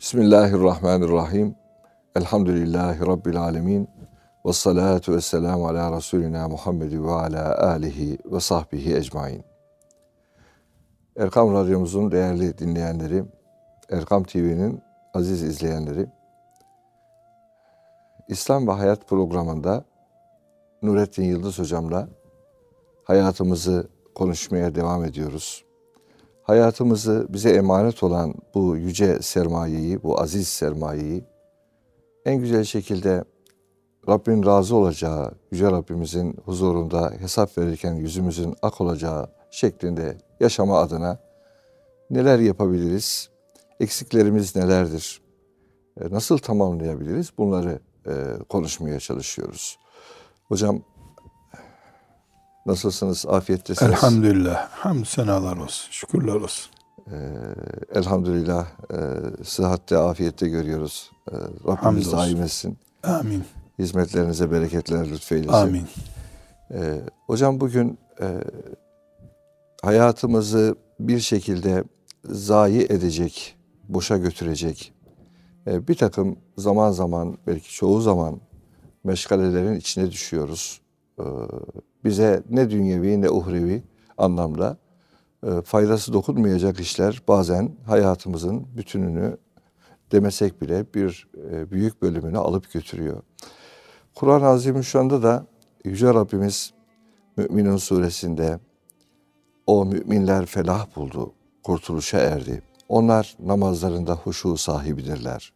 Bismillahirrahmanirrahim. Elhamdülillahi Rabbil alemin. Ve salatu ve selamu ala Resulina Muhammed ve ala alihi ve sahbihi ecmain. Erkam Radyomuzun değerli dinleyenleri, Erkam TV'nin aziz izleyenleri, İslam ve Hayat programında Nurettin Yıldız hocamla hayatımızı konuşmaya devam ediyoruz. Hayatımızı bize emanet olan bu yüce sermayeyi, bu aziz sermayeyi en güzel şekilde Rabbin razı olacağı, Yüce Rabbimizin huzurunda hesap verirken yüzümüzün ak olacağı şeklinde yaşama adına neler yapabiliriz? Eksiklerimiz nelerdir? E, nasıl tamamlayabiliriz? Bunları e, konuşmaya çalışıyoruz. Hocam nasılsınız? Afiyettesiniz. Elhamdülillah. Hamd senalar olsun. Şükürler olsun. Ee, elhamdülillah e, sıhhatte, afiyette görüyoruz. Ee, Rabbimiz daim etsin. Amin. Hizmetlerinize bereketler lütfeylesin. Amin. Ee, hocam bugün e, hayatımızı bir şekilde zayi edecek, boşa götürecek e, bir takım zaman zaman belki çoğu zaman meşgalelerin içine düşüyoruz. Ee, bize ne dünyevi ne uhrevi anlamda e, faydası dokunmayacak işler bazen hayatımızın bütününü demesek bile bir e, büyük bölümünü alıp götürüyor. Kur'an-ı Azimüşşan'da da Yüce Rabbimiz Mü'minun suresinde o müminler felah buldu, kurtuluşa erdi. Onlar namazlarında huşu sahibidirler.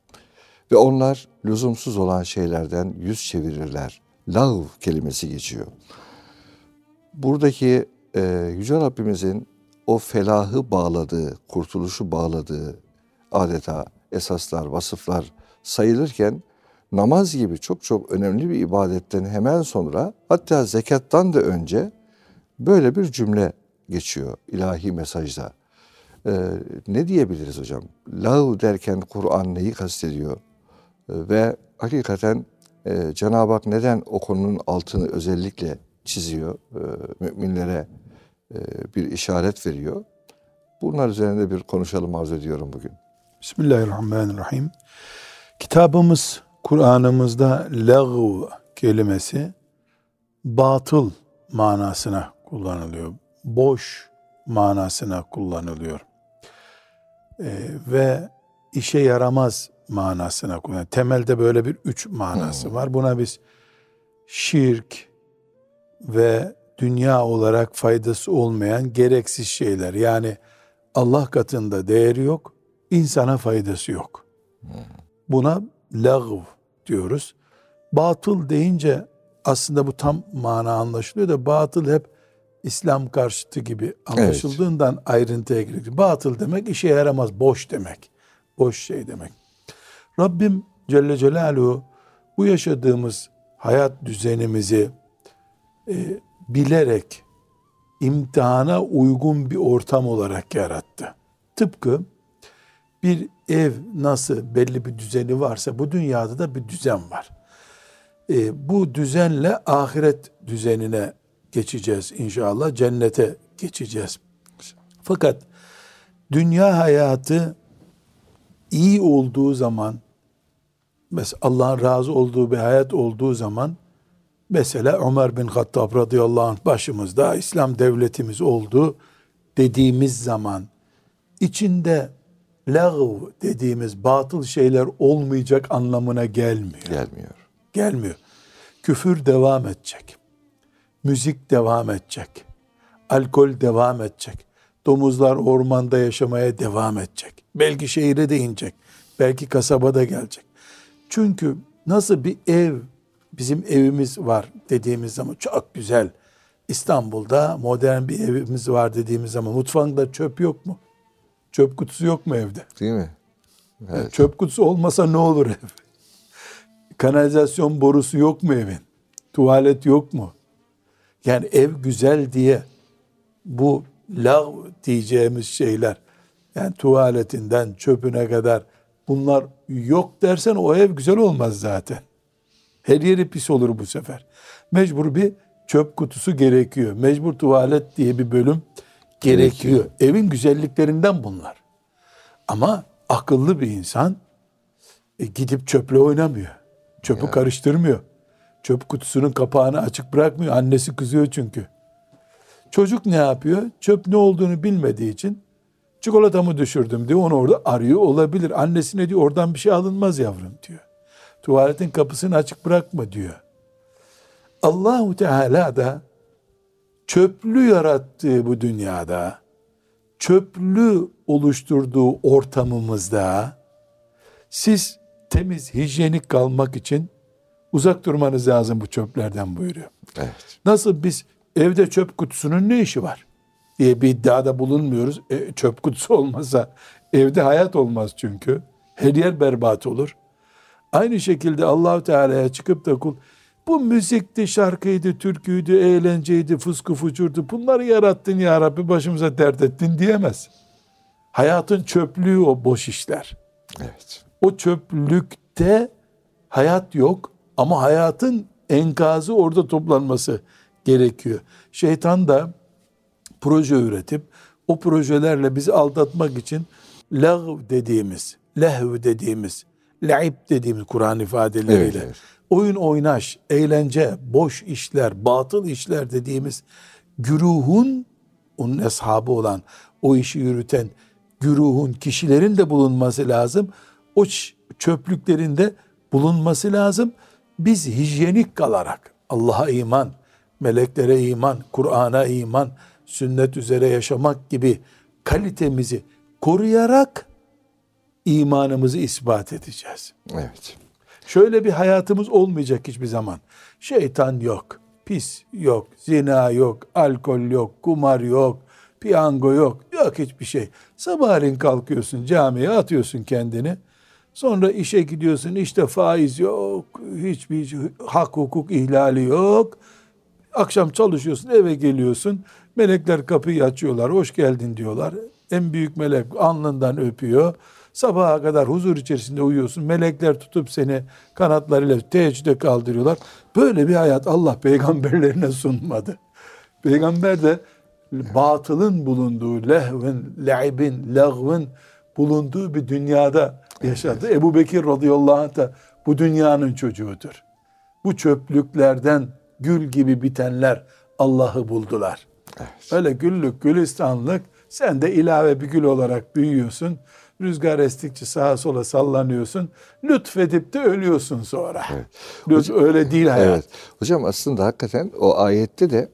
Ve onlar lüzumsuz olan şeylerden yüz çevirirler. Lav kelimesi geçiyor. Buradaki e, Yüce Rabbimizin o felahı bağladığı, kurtuluşu bağladığı adeta esaslar, vasıflar sayılırken namaz gibi çok çok önemli bir ibadetten hemen sonra hatta zekattan da önce böyle bir cümle geçiyor ilahi mesajda. Ee, ne diyebiliriz hocam? Lav derken Kur'an neyi kastediyor? Ee, ve hakikaten e, Cenab-ı Hak neden o konunun altını özellikle çiziyor? Ee, müminlere e, bir işaret veriyor. Bunlar üzerinde bir konuşalım arzu ediyorum bugün. Bismillahirrahmanirrahim. Kitabımız, Kur'an'ımızda lağv kelimesi batıl manasına kullanılıyor. Boş manasına kullanılıyor. Ee, ve işe yaramaz manasına kullanılıyor. Temelde böyle bir üç manası var. Buna biz şirk ve dünya olarak faydası olmayan gereksiz şeyler. Yani Allah katında değeri yok, insana faydası yok. Buna lağv diyoruz. Batıl deyince aslında bu tam mana anlaşılıyor da batıl hep İslam karşıtı gibi anlaşıldığından ayrıntıya giriyor. Batıl demek işe yaramaz, boş demek. Boş şey demek. Rabbim Celle Celaluhu bu yaşadığımız hayat düzenimizi e, bilerek imtihana uygun bir ortam olarak yarattı. Tıpkı bir ev nasıl belli bir düzeni varsa bu dünyada da bir düzen var. E, bu düzenle ahiret düzenine geçeceğiz inşallah. Cennete geçeceğiz. Fakat dünya hayatı iyi olduğu zaman mesela Allah'ın razı olduğu bir hayat olduğu zaman mesela Ömer bin Hattab radıyallahu anh başımızda İslam devletimiz oldu dediğimiz zaman içinde lağv dediğimiz batıl şeyler olmayacak anlamına gelmiyor. Gelmiyor. Gelmiyor. Küfür devam edecek. Müzik devam edecek. Alkol devam edecek. Domuzlar ormanda yaşamaya devam edecek. Belki şehire de inecek. Belki kasabada gelecek. Çünkü nasıl bir ev bizim evimiz var dediğimiz zaman çok güzel. İstanbul'da modern bir evimiz var dediğimiz zaman mutfağında çöp yok mu? Çöp kutusu yok mu evde? Değil mi? Evet. Çöp kutusu olmasa ne olur ev? Kanalizasyon borusu yok mu evin? Tuvalet yok mu? Yani ev güzel diye bu lav diyeceğimiz şeyler yani tuvaletinden çöpüne kadar bunlar yok dersen o ev güzel olmaz zaten. Her yeri pis olur bu sefer. Mecbur bir çöp kutusu gerekiyor. Mecbur tuvalet diye bir bölüm gerekiyor. Evin güzelliklerinden bunlar. Ama akıllı bir insan E, gidip çöple oynamıyor. Çöpü karıştırmıyor. Çöp kutusunun kapağını açık bırakmıyor. Annesi kızıyor çünkü. Çocuk ne yapıyor? Çöp ne olduğunu bilmediği için çikolatamı düşürdüm diyor. Onu orada arıyor olabilir. Annesine diyor oradan bir şey alınmaz yavrum diyor. Tuvaletin kapısını açık bırakma diyor. Allahu Teala da çöplü yarattığı bu dünyada, çöplü oluşturduğu ortamımızda siz temiz, hijyenik kalmak için uzak durmanız lazım bu çöplerden buyuruyor. Evet. Nasıl biz evde çöp kutusunun ne işi var diye bir iddiada bulunmuyoruz. E, çöp kutusu olmasa evde hayat olmaz çünkü. Her yer berbat olur. Aynı şekilde Allahu Teala'ya çıkıp da kul bu müzikti, şarkıydı, türküydü, eğlenceydi, fıskı fucurdu. Bunları yarattın ya Rabbi başımıza dert ettin diyemez. Hayatın çöplüğü o boş işler. Evet. O çöplükte hayat yok ama hayatın enkazı orada toplanması gerekiyor. Şeytan da proje üretip o projelerle bizi aldatmak için lağv dediğimiz, lehv dediğimiz, laib dediğimiz Kur'an ifadeleriyle Evet, evet. oyun oynaş, eğlence, boş işler, batıl işler dediğimiz güruhun onun eshabı olan o işi yürüten güruhun kişilerin de bulunması lazım. O çöplüklerinde bulunması lazım. Biz hijyenik kalarak Allah'a iman, meleklere iman, Kur'an'a iman, sünnet üzere yaşamak gibi kalitemizi koruyarak imanımızı ispat edeceğiz. Evet. Şöyle bir hayatımız olmayacak hiçbir zaman. Şeytan yok, pis yok, zina yok, alkol yok, kumar yok, piyango yok, yok hiçbir şey. Sabahleyin kalkıyorsun camiye atıyorsun kendini. Sonra işe gidiyorsun işte faiz yok, hiçbir hak hukuk ihlali yok. Akşam çalışıyorsun eve geliyorsun. Melekler kapıyı açıyorlar. Hoş geldin diyorlar. En büyük melek alnından öpüyor. Sabaha kadar huzur içerisinde uyuyorsun. Melekler tutup seni kanatlarıyla teheccüde kaldırıyorlar. Böyle bir hayat Allah peygamberlerine sunmadı. Peygamber de batılın bulunduğu, lehvin, le'ibin, lagvın bulunduğu bir dünyada yaşadı. Ebu Bekir radıyallahu anh da bu dünyanın çocuğudur. Bu çöplüklerden gül gibi bitenler Allah'ı buldular. Öyle güllük, gülistanlık sen de ilave bir gül olarak büyüyorsun. Rüzgar estikçe sağa sola sallanıyorsun. Lütfedip de ölüyorsun sonra. Lütf, öyle değil hayat. Evet. Hocam aslında hakikaten o ayette de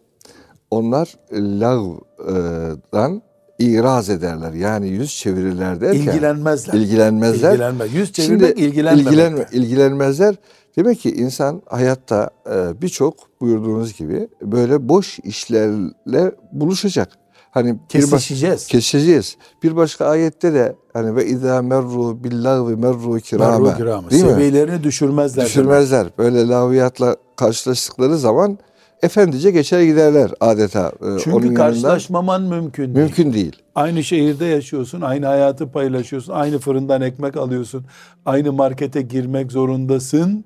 onlar lağdan iraz ederler. Yani yüz çevirirler derken. İlgilenmezler. İlgilenmezler. İlgilenmez. Yüz çevirmek ilgilenmemek. ilgilenme, ilgilenmezler. Demek ki insan hayatta e, birçok buyurduğunuz gibi böyle boş işlerle buluşacak. Hani bir baş- Kesişeceğiz. Bir başka ayette de hani ve izâ merru billâhi merru kirâme. Merru. Değil mi? Seviyelerini düşürmezler. Düşürmezler. Böyle laviyatla karşılaştıkları zaman efendice geçer giderler adeta. Ee, Çünkü onun karşılaşmaman mümkün değil. mümkün değil. Aynı şehirde yaşıyorsun, aynı hayatı paylaşıyorsun, aynı fırından ekmek alıyorsun, aynı markete girmek zorundasın.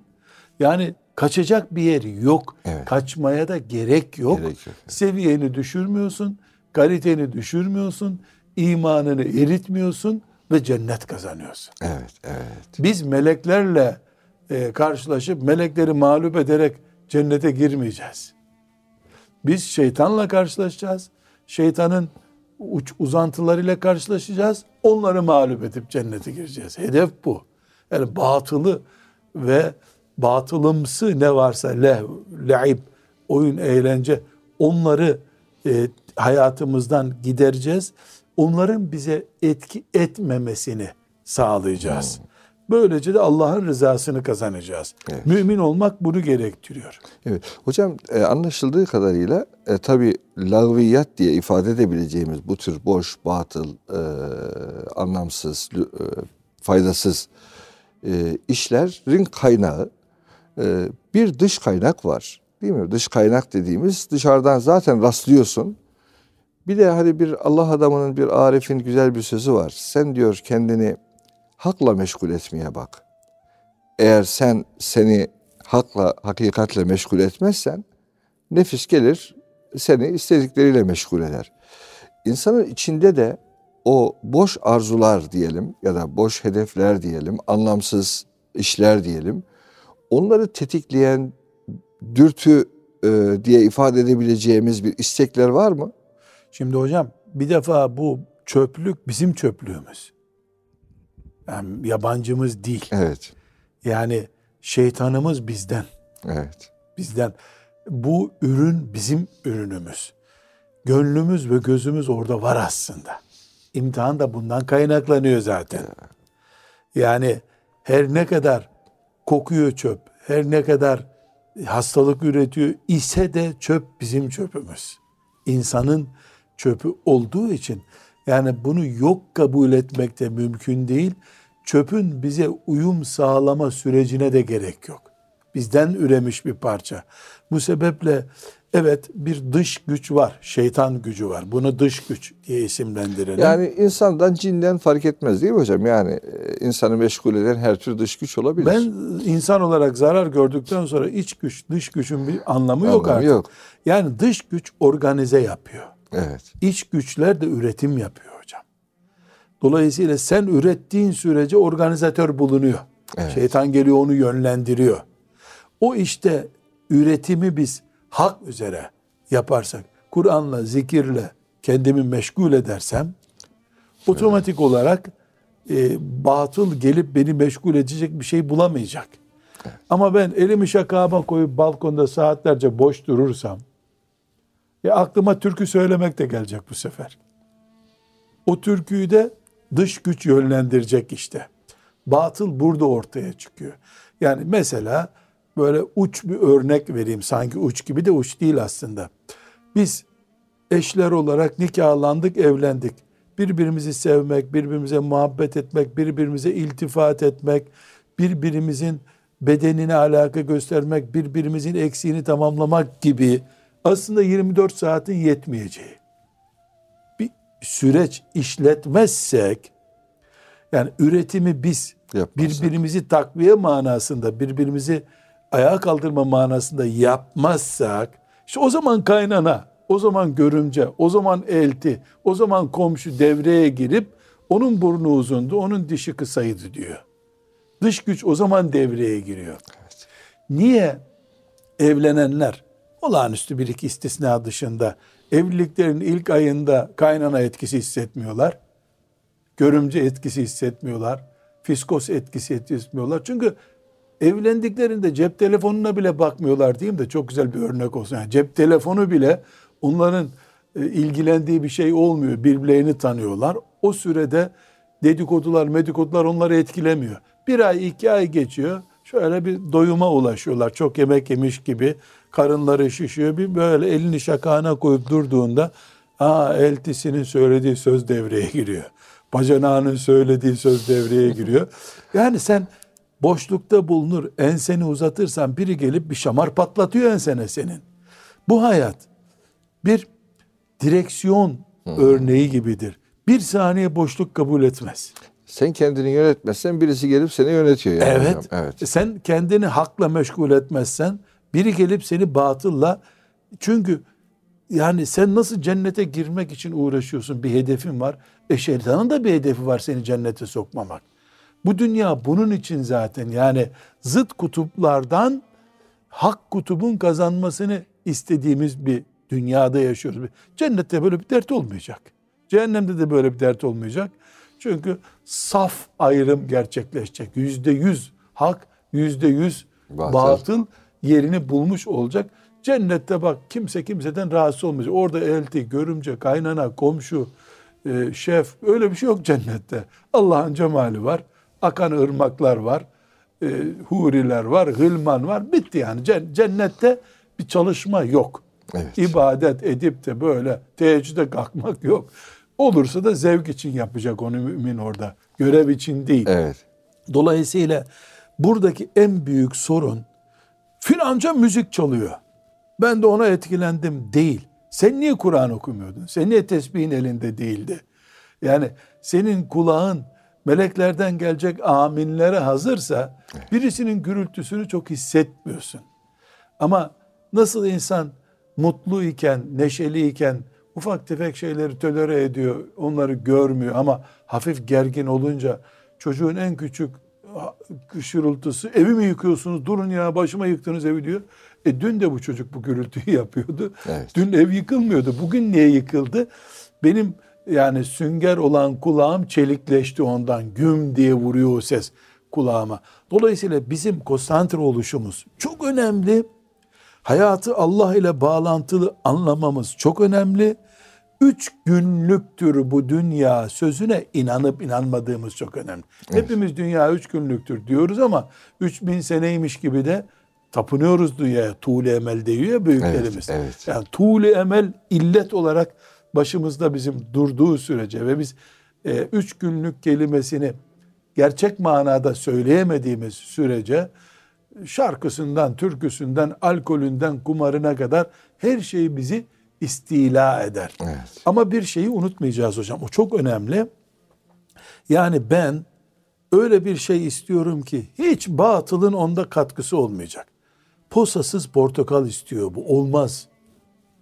Yani kaçacak bir yer yok. Evet. Kaçmaya da gerek yok. Gerek yok. Seviyeni düşürmüyorsun, kaliteni düşürmüyorsun, imanını eritmiyorsun ve cennet kazanıyorsun. Evet, evet. Biz meleklerle e, karşılaşıp melekleri mağlup ederek cennete girmeyeceğiz. Biz şeytanla karşılaşacağız. Şeytanın uç uzantılarıyla karşılaşacağız. Onları mağlup edip cennete gireceğiz. Hedef bu. Yani batılı ve batılımsı ne varsa lev, le'ib, oyun, eğlence onları e, hayatımızdan gidereceğiz. Onların bize etki etmemesini sağlayacağız. Böylece de Allah'ın rızasını kazanacağız. Evet. Mümin olmak bunu gerektiriyor. Evet. Hocam e, anlaşıldığı kadarıyla e, tabi lagviyat diye ifade edebileceğimiz bu tür boş, batıl, e, anlamsız, e, faydasız e, işlerin kaynağı e, bir dış kaynak var. Değil mi? Dış kaynak dediğimiz dışarıdan zaten rastlıyorsun. Bir de hani bir Allah adamının bir arifin güzel bir sözü var. Sen diyor kendini hakla meşgul etmeye bak. Eğer sen seni hakla, hakikatle meşgul etmezsen nefis gelir seni istedikleriyle meşgul eder. İnsanın içinde de o boş arzular diyelim ya da boş hedefler diyelim, anlamsız işler diyelim. Onları tetikleyen dürtü e, diye ifade edebileceğimiz bir istekler var mı? Şimdi hocam bir defa bu çöplük bizim çöplüğümüz. Yani yabancımız değil. Evet. Yani şeytanımız bizden. Evet. Bizden. Bu ürün bizim ürünümüz. Gönlümüz ve gözümüz orada var aslında. İmtihan da bundan kaynaklanıyor zaten. Yani her ne kadar kokuyor çöp, her ne kadar hastalık üretiyor ise de çöp bizim çöpümüz. İnsanın çöpü olduğu için yani bunu yok kabul etmek de mümkün değil. Çöpün bize uyum sağlama sürecine de gerek yok. Bizden üremiş bir parça. Bu sebeple evet bir dış güç var, şeytan gücü var. Bunu dış güç diye isimlendirelim. Yani insandan cinden fark etmez değil mi hocam? Yani e, insanı meşgul eden her tür dış güç olabilir. Ben insan olarak zarar gördükten sonra iç güç, dış gücün bir anlamı yok Anlamı artık. yok. Yani dış güç organize yapıyor. Evet. İç güçler de üretim yapıyor hocam. Dolayısıyla sen ürettiğin sürece organizatör bulunuyor. Evet. Şeytan geliyor onu yönlendiriyor. O işte üretimi biz hak üzere yaparsak, Kur'an'la, zikirle kendimi meşgul edersem, otomatik olarak e, batıl gelip beni meşgul edecek bir şey bulamayacak. Ama ben elimi şakağıma koyup balkonda saatlerce boş durursam, ya aklıma türkü söylemek de gelecek bu sefer. O türküyü de dış güç yönlendirecek işte. Batıl burada ortaya çıkıyor. Yani mesela böyle uç bir örnek vereyim. Sanki uç gibi de uç değil aslında. Biz eşler olarak nikahlandık, evlendik. Birbirimizi sevmek, birbirimize muhabbet etmek, birbirimize iltifat etmek, birbirimizin bedenine alaka göstermek, birbirimizin eksiğini tamamlamak gibi aslında 24 saatin yetmeyeceği bir süreç işletmezsek yani üretimi biz Yapmazsak. birbirimizi takviye manasında birbirimizi ayağa kaldırma manasında yapmazsak işte o zaman kaynana, o zaman görümce, o zaman elti, o zaman komşu devreye girip onun burnu uzundu, onun dişi kısaydı diyor. Dış güç o zaman devreye giriyor. Niye evlenenler olağanüstü bir iki istisna dışında evliliklerin ilk ayında kaynana etkisi hissetmiyorlar. Görümce etkisi hissetmiyorlar. Fiskos etkisi hissetmiyorlar. Çünkü evlendiklerinde cep telefonuna bile bakmıyorlar diyeyim de çok güzel bir örnek olsun. Yani cep telefonu bile onların e, ilgilendiği bir şey olmuyor. Birbirlerini tanıyorlar. O sürede dedikodular, medikodular onları etkilemiyor. Bir ay, iki ay geçiyor. Şöyle bir doyuma ulaşıyorlar. Çok yemek yemiş gibi. Karınları şişiyor. Bir böyle elini şakağına koyup durduğunda aa eltisinin söylediği söz devreye giriyor. Bacanağının söylediği söz devreye giriyor. Yani sen boşlukta bulunur, enseni uzatırsan biri gelip bir şamar patlatıyor ensene senin. Bu hayat bir direksiyon örneği gibidir. Bir saniye boşluk kabul etmez. Sen kendini yönetmezsen birisi gelip seni yönetiyor yani Evet. hocam. Evet. Sen kendini hakla meşgul etmezsen biri gelip seni batılla çünkü yani sen nasıl cennete girmek için uğraşıyorsun bir hedefin var. E şeytanın da bir hedefi var seni cennete sokmamak. Bu dünya bunun için zaten yani zıt kutuplardan hak kutubun kazanmasını istediğimiz bir dünyada yaşıyoruz. Cennette böyle bir dert olmayacak. Cehennemde de böyle bir dert olmayacak. Çünkü saf ayrım gerçekleşecek. Yüzde yüz hak, yüzde yüz Batıl. yerini bulmuş olacak. Cennette bak kimse kimseden rahatsız olmayacak. Orada elti, görümce, kaynana, komşu, e, şef öyle bir şey yok cennette. Allah'ın cemali var. Akan ırmaklar var. E, huriler var, hılman var. Bitti yani. Cen- Cennette bir çalışma yok. Evet. İbadet edip de böyle teheccüde kalkmak yok. Olursa da zevk için yapacak onu mümin orada. Görev için değil. Evet. Dolayısıyla buradaki en büyük sorun filanca müzik çalıyor. Ben de ona etkilendim değil. Sen niye Kur'an okumuyordun? Sen niye tesbihin elinde değildi? Yani senin kulağın meleklerden gelecek aminlere hazırsa birisinin gürültüsünü çok hissetmiyorsun. Ama nasıl insan mutlu iken, neşeli iken ufak tefek şeyleri tölere ediyor, onları görmüyor ama hafif gergin olunca çocuğun en küçük şırıltısı. Evi mi yıkıyorsunuz? Durun ya başıma yıktınız evi diyor. E dün de bu çocuk bu gürültüyü yapıyordu. Evet. Dün ev yıkılmıyordu. Bugün niye yıkıldı? Benim yani sünger olan kulağım çelikleşti ondan. Güm diye vuruyor o ses kulağıma. Dolayısıyla bizim konsantre oluşumuz çok önemli. Hayatı Allah ile bağlantılı anlamamız çok önemli. Üç günlüktür bu dünya sözüne inanıp inanmadığımız çok önemli. Hepimiz dünya üç günlüktür diyoruz ama üç bin seneymiş gibi de tapınıyoruz dünyaya. Tuğle emel diyor ya büyüklerimiz. Evet, evet. Yani tuğle emel illet olarak başımızda bizim durduğu sürece ve biz e, üç günlük kelimesini gerçek manada söyleyemediğimiz sürece şarkısından, türküsünden, alkolünden, kumarına kadar her şey bizi istila eder. Evet. Ama bir şeyi unutmayacağız hocam. O çok önemli. Yani ben öyle bir şey istiyorum ki hiç batılın onda katkısı olmayacak. Posasız portakal istiyor bu. Olmaz.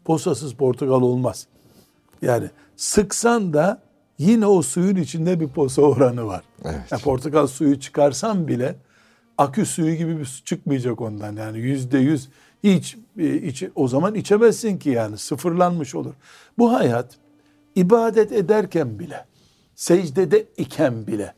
Posasız portakal olmaz. Yani sıksan da yine o suyun içinde bir posa oranı var. Evet. Yani portakal suyu çıkarsan bile akü suyu gibi bir su çıkmayacak ondan. Yani yüzde yüz hiç e, içi, o zaman içemezsin ki yani sıfırlanmış olur. Bu hayat ibadet ederken bile, secdede iken bile,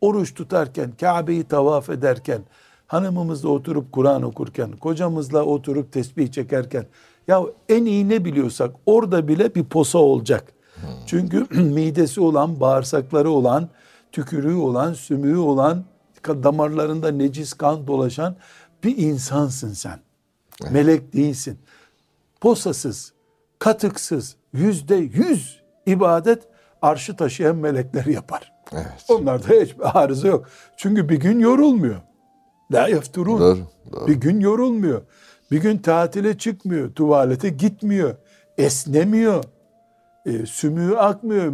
oruç tutarken, Kabe'yi tavaf ederken, hanımımızla oturup Kur'an okurken, kocamızla oturup tesbih çekerken, ya en iyi ne biliyorsak orada bile bir posa olacak. Çünkü midesi olan, bağırsakları olan, tükürüğü olan, sümüğü olan, damarlarında necis kan dolaşan bir insansın sen. Melek değilsin. Posasız, katıksız, yüzde yüz ibadet arşı taşıyan melekler yapar. Evet. Onlarda hiçbir arıza yok. Çünkü bir gün yorulmuyor. La yefturun. Doğru, doğru. Bir gün yorulmuyor. Bir gün tatile çıkmıyor. Tuvalete gitmiyor. Esnemiyor. E, sümüğü akmıyor.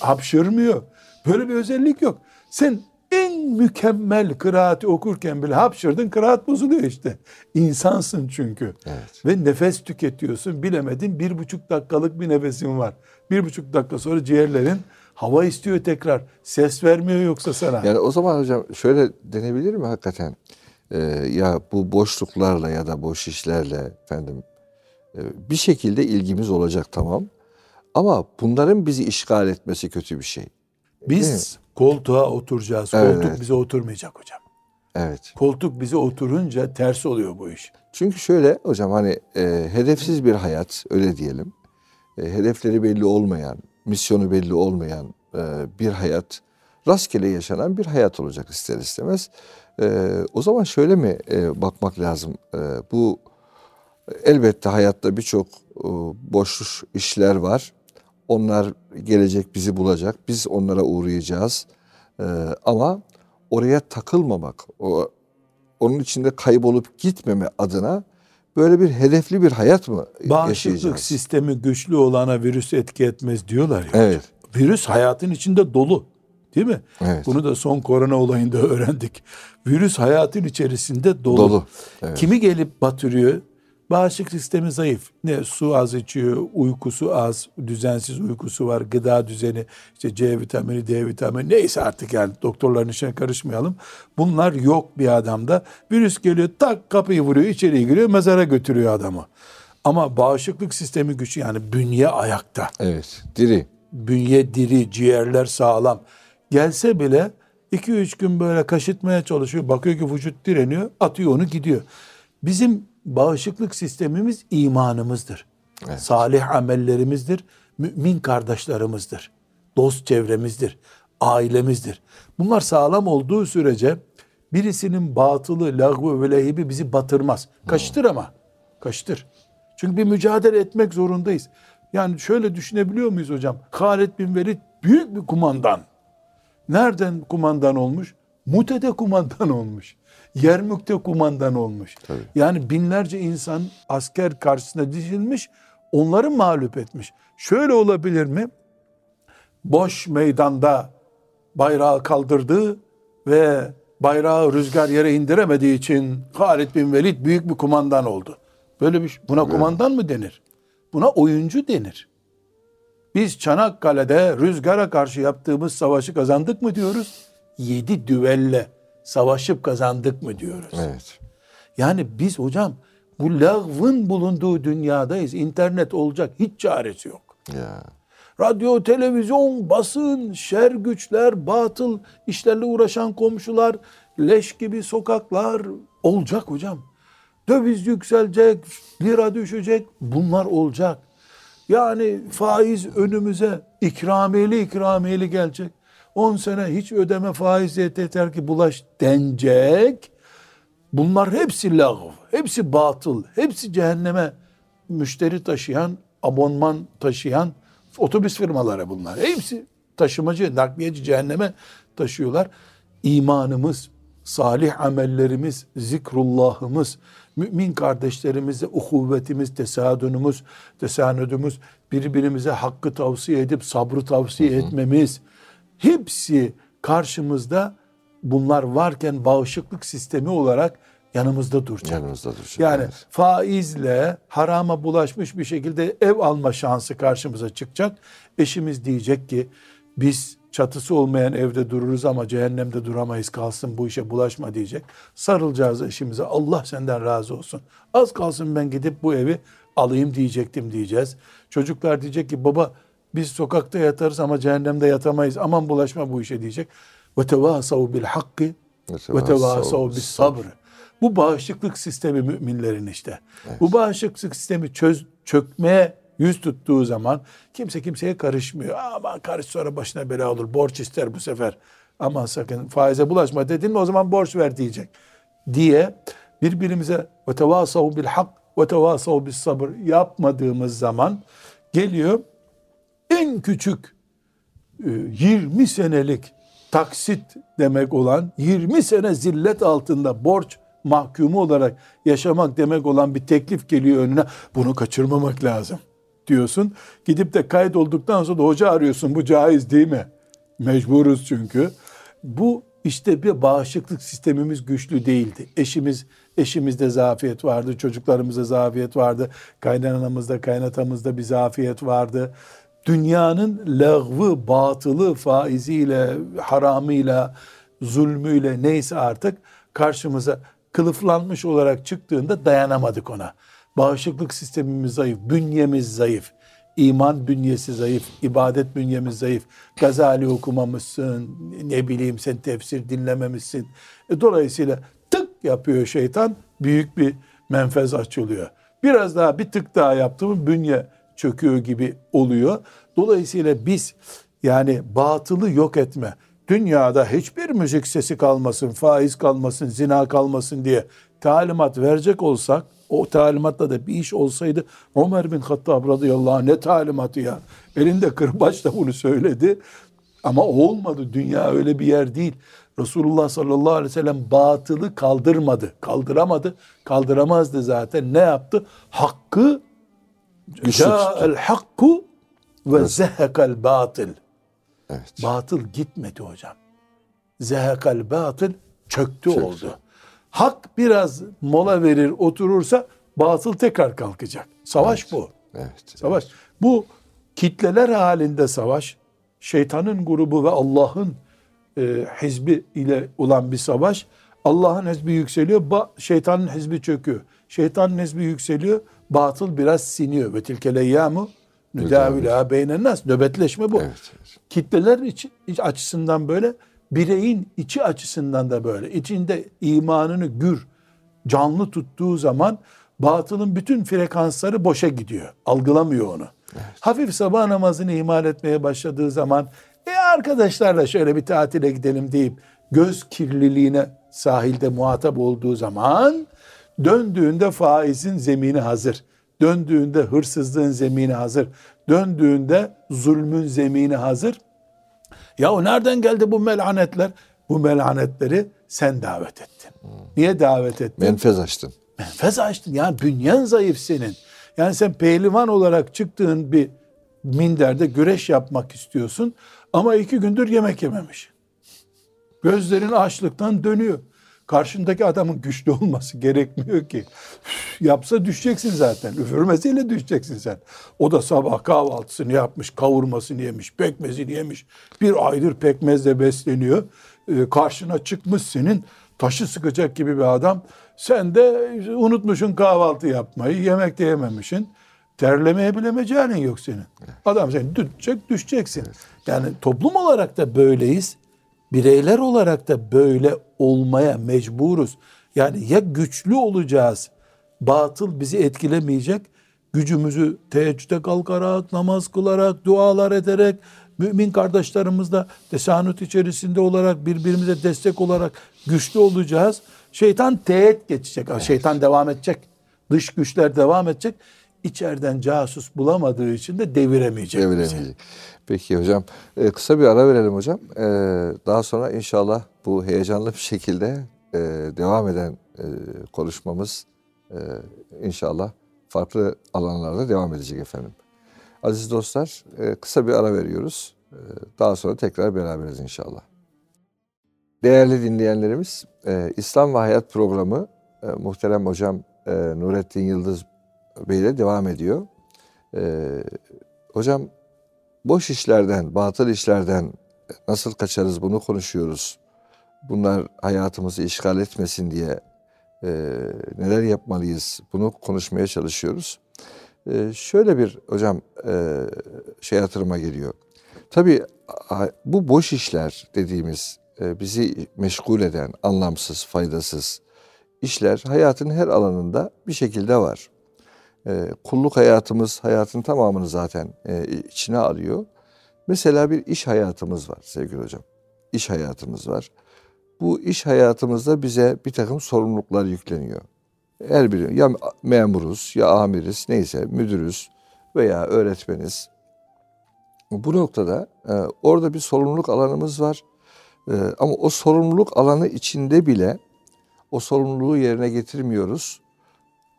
Hapşırmıyor. Böyle bir özellik yok. Sen en mükemmel kıraati okurken bile hapşırdın kıraat bozuluyor işte. İnsansın çünkü. Evet. Ve nefes tüketiyorsun. Bilemedin bir buçuk dakikalık bir nefesin var. Bir buçuk dakika sonra ciğerlerin hava istiyor tekrar. Ses vermiyor yoksa sana. Yani o zaman hocam şöyle denebilir mi hakikaten? Ee, ya bu boşluklarla ya da boş işlerle efendim e, bir şekilde ilgimiz olacak tamam. Ama bunların bizi işgal etmesi kötü bir şey. Biz koltuğa oturacağız. Evet, Koltuk bize oturmayacak hocam. Evet. Koltuk bize oturunca ters oluyor bu iş. Çünkü şöyle hocam hani e, hedefsiz bir hayat öyle diyelim. E, hedefleri belli olmayan, misyonu belli olmayan e, bir hayat, rastgele yaşanan bir hayat olacak ister istemez. E, o zaman şöyle mi e, bakmak lazım? E, bu elbette hayatta birçok e, boş işler var. Onlar gelecek bizi bulacak. Biz onlara uğrayacağız. E, ama oraya takılmamak, o onun içinde kaybolup gitmeme adına böyle bir hedefli bir hayat mı Bağışıklık yaşayacağız? sistemi güçlü olana virüs etki etmez diyorlar ya. Evet. Virüs hayatın içinde dolu. Değil mi? Evet. Bunu da son korona olayında öğrendik. Virüs hayatın içerisinde dolu. Dolu, evet. Kimi gelip batırıyor? Bağışıklık sistemi zayıf. Ne su az içiyor, uykusu az, düzensiz uykusu var, gıda düzeni, işte C vitamini, D vitamini neyse artık yani doktorların işine karışmayalım. Bunlar yok bir adamda. Virüs geliyor tak kapıyı vuruyor, içeriye giriyor, mezara götürüyor adamı. Ama bağışıklık sistemi güçlü yani bünye ayakta Evet. Diri. bünye diri, ciğerler sağlam. Gelse bile 2-3 gün böyle kaşıtmaya çalışıyor. Bakıyor ki vücut direniyor, atıyor onu gidiyor. Bizim bağışıklık sistemimiz imanımızdır. Salih amellerimizdir. Mümin kardeşlerimizdir. Dost çevremizdir. Ailemizdir. Bunlar sağlam olduğu sürece birisinin batılı, lagvı ve lehibi bizi batırmaz. Kaşıtır ama. Kaşıtır. Çünkü bir mücadele etmek zorundayız. Yani şöyle düşünebiliyor muyuz hocam? Halid bin Velid büyük bir kumandan. Nereden kumandan olmuş? Mute'de kumandan olmuş. Yermük'te kumandan olmuş. Yani binlerce insan asker karşısına dizilmiş, onları mağlup etmiş. Şöyle olabilir mi? Boş meydanda bayrağı kaldırdı ve bayrağı rüzgar yere indiremediği için Halid bin Velid büyük bir kumandan oldu. Böyle bir buna kumandan mı denir? Buna oyuncu denir. Biz Çanakkale'de rüzgara karşı yaptığımız savaşı kazandık mı diyoruz? Yedi düvelle savaşıp kazandık mı diyoruz. Evet. Yani biz hocam bu lağvın bulunduğu dünyadayız. İnternet olacak hiç çaresi yok. Ya. Radyo, televizyon, basın, şer güçler, batıl işlerle uğraşan komşular, leş gibi sokaklar olacak hocam. Döviz yükselecek, lira düşecek, bunlar olacak. Yani faiz önümüze ikramiyeli ikramiyeli gelecek. 10 sene hiç ödeme faiz yeter ki bulaş denecek. Bunlar hepsi lağv, hepsi batıl, hepsi cehenneme müşteri taşıyan, abonman taşıyan otobüs firmaları bunlar. Hepsi taşımacı, nakliyeci cehenneme taşıyorlar. İmanımız, salih amellerimiz, zikrullahımız, mümin kardeşlerimizle uhuvvetimiz, tesadünümüz, tesanüdümüz, birbirimize hakkı tavsiye edip sabrı tavsiye etmemiz, hepsi karşımızda bunlar varken bağışıklık sistemi olarak yanımızda duracak. Yanımızda duracak. Yani evet. faizle harama bulaşmış bir şekilde ev alma şansı karşımıza çıkacak. Eşimiz diyecek ki biz çatısı olmayan evde dururuz ama cehennemde duramayız kalsın bu işe bulaşma diyecek. Sarılacağız eşimize Allah senden razı olsun. Az kalsın ben gidip bu evi alayım diyecektim diyeceğiz. Çocuklar diyecek ki baba biz sokakta yatarız ama cehennemde yatamayız. Aman bulaşma bu işe diyecek. Ve tevasav bil hakkı ve tevasav bis sabr. Bu bağışıklık sistemi müminlerin işte. Bu bağışıklık sistemi çöz, çökmeye yüz tuttuğu zaman kimse kimseye karışmıyor. Ama karış sonra başına bela olur. Borç ister bu sefer. Ama sakın faize bulaşma dedin mi o zaman borç ver diyecek. Diye birbirimize ve tevasav bil hak ve tevasav bis sabır yapmadığımız zaman geliyor en küçük e, 20 senelik taksit demek olan 20 sene zillet altında borç mahkumu olarak yaşamak demek olan bir teklif geliyor önüne. Bunu kaçırmamak lazım diyorsun. Gidip de kaydolduktan sonra da hoca arıyorsun. Bu caiz değil mi? Mecburuz çünkü. Bu işte bir bağışıklık sistemimiz güçlü değildi. Eşimiz eşimizde zafiyet vardı, çocuklarımızda zafiyet vardı, kaynanamızda, kaynatamızda bir zafiyet vardı. Dünyanın lağvı, batılı, faiziyle, haramıyla, zulmüyle neyse artık karşımıza kılıflanmış olarak çıktığında dayanamadık ona. Bağışıklık sistemimiz zayıf, bünyemiz zayıf. İman bünyesi zayıf, ibadet bünyemiz zayıf. Gazali okumamışsın, ne bileyim sen tefsir dinlememişsin. E, dolayısıyla tık yapıyor şeytan, büyük bir menfez açılıyor. Biraz daha bir tık daha yaptı mı bünye çöküyor gibi oluyor. Dolayısıyla biz yani batılı yok etme, dünyada hiçbir müzik sesi kalmasın, faiz kalmasın, zina kalmasın diye talimat verecek olsak, o talimatla da bir iş olsaydı Ömer bin Hattab radıyallahu anh ne talimatı ya. Elinde kırbaç da bunu söyledi. Ama olmadı. Dünya öyle bir yer değil. Resulullah sallallahu aleyhi ve sellem batılı kaldırmadı. Kaldıramadı. Kaldıramazdı zaten. Ne yaptı? Hakkı el hakku ve zehekal batıl. Evet. Batıl gitmedi hocam. Zehekal batıl çöktü oldu. Hak biraz mola verir oturursa batıl tekrar kalkacak. Savaş bu. Evet. Savaş. Bu kitleler halinde savaş, şeytanın grubu ve Allah'ın e, hizbi ile olan bir savaş. Allah'ın hizbi yükseliyor, şeytanın hizbi çöküyor. Şeytanın hizbi yükseliyor, batıl biraz siniyor. Ve tilkel eyyamu nüdavila beynen nas. Nöbetleşme bu. Evet, evet. Kitleler iç, iç açısından böyle, bireyin içi açısından da böyle. İçinde imanını gür, canlı tuttuğu zaman batılın bütün frekansları boşa gidiyor. Algılamıyor onu. Hafif sabah namazını ihmal etmeye başladığı zaman e arkadaşlarla şöyle bir tatile gidelim deyip göz kirliliğine sahilde muhatap olduğu zaman döndüğünde faizin zemini hazır. Döndüğünde hırsızlığın zemini hazır. Döndüğünde zulmün zemini hazır. Ya o nereden geldi bu melanetler? Bu melanetleri sen davet ettin. Niye davet ettin? Menfez açtın. Menfez açtın. Yani bünyen zayıf senin. Yani sen pehlivan olarak çıktığın bir minderde güreş yapmak istiyorsun ama iki gündür yemek yememiş. Gözlerin açlıktan dönüyor. Karşındaki adamın güçlü olması gerekmiyor ki. Üf, yapsa düşeceksin zaten. Üfürmesiyle düşeceksin sen. O da sabah kahvaltısını yapmış, kavurmasını yemiş, pekmezini yemiş. Bir aydır pekmezle besleniyor. e, karşına çıkmış senin taşı sıkacak gibi bir adam. Sen de unutmuşsun kahvaltı yapmayı, yemek de yememişsin. Terlemeye bile mecalin yok senin. Adam seni tutacak, düşeceksin. Yani toplum olarak da böyleyiz. Bireyler olarak da böyle olmaya mecburuz. Yani ya güçlü olacağız, batıl bizi etkilemeyecek, gücümüzü teheccüde kalkarak, namaz kılarak, dualar ederek, mümin kardeşlerimizle tesanüt içerisinde olarak, birbirimize destek olarak güçlü olacağız. Şeytan teğet geçecek, şeytan devam edecek. Dış güçler devam edecek. İçeriden casus bulamadığı için de deviremeyecek. Deviremeyecek. Peki hocam. e, kısa bir ara verelim hocam. E, daha sonra inşallah bu heyecanlı bir şekilde e, devam eden e, konuşmamız e, inşallah farklı alanlarda devam edecek efendim. Aziz dostlar e, kısa bir ara veriyoruz. E, daha sonra tekrar beraberiz inşallah. Değerli dinleyenlerimiz, e, İslam ve Hayat programı e, muhterem hocam e, Nurettin Yıldız Bey ile devam ediyor. E, hocam boş işlerden, batıl işlerden nasıl kaçarız bunu konuşuyoruz. Bunlar hayatımızı işgal etmesin diye e, neler yapmalıyız bunu konuşmaya çalışıyoruz. E, şöyle bir hocam e, şey hatırıma geliyor. Tabii bu boş işler dediğimiz e, bizi meşgul eden anlamsız, faydasız işler hayatın her alanında bir şekilde var. E, kulluk hayatımız hayatın tamamını zaten e, içine alıyor. Mesela bir iş hayatımız var sevgili hocam. İş hayatımız var. Bu iş hayatımızda bize bir takım sorumluluklar yükleniyor. Her biri ya memuruz ya amiriz neyse müdürüz veya öğretmeniz. Bu noktada e, orada bir sorumluluk alanımız var. E, ama o sorumluluk alanı içinde bile o sorumluluğu yerine getirmiyoruz.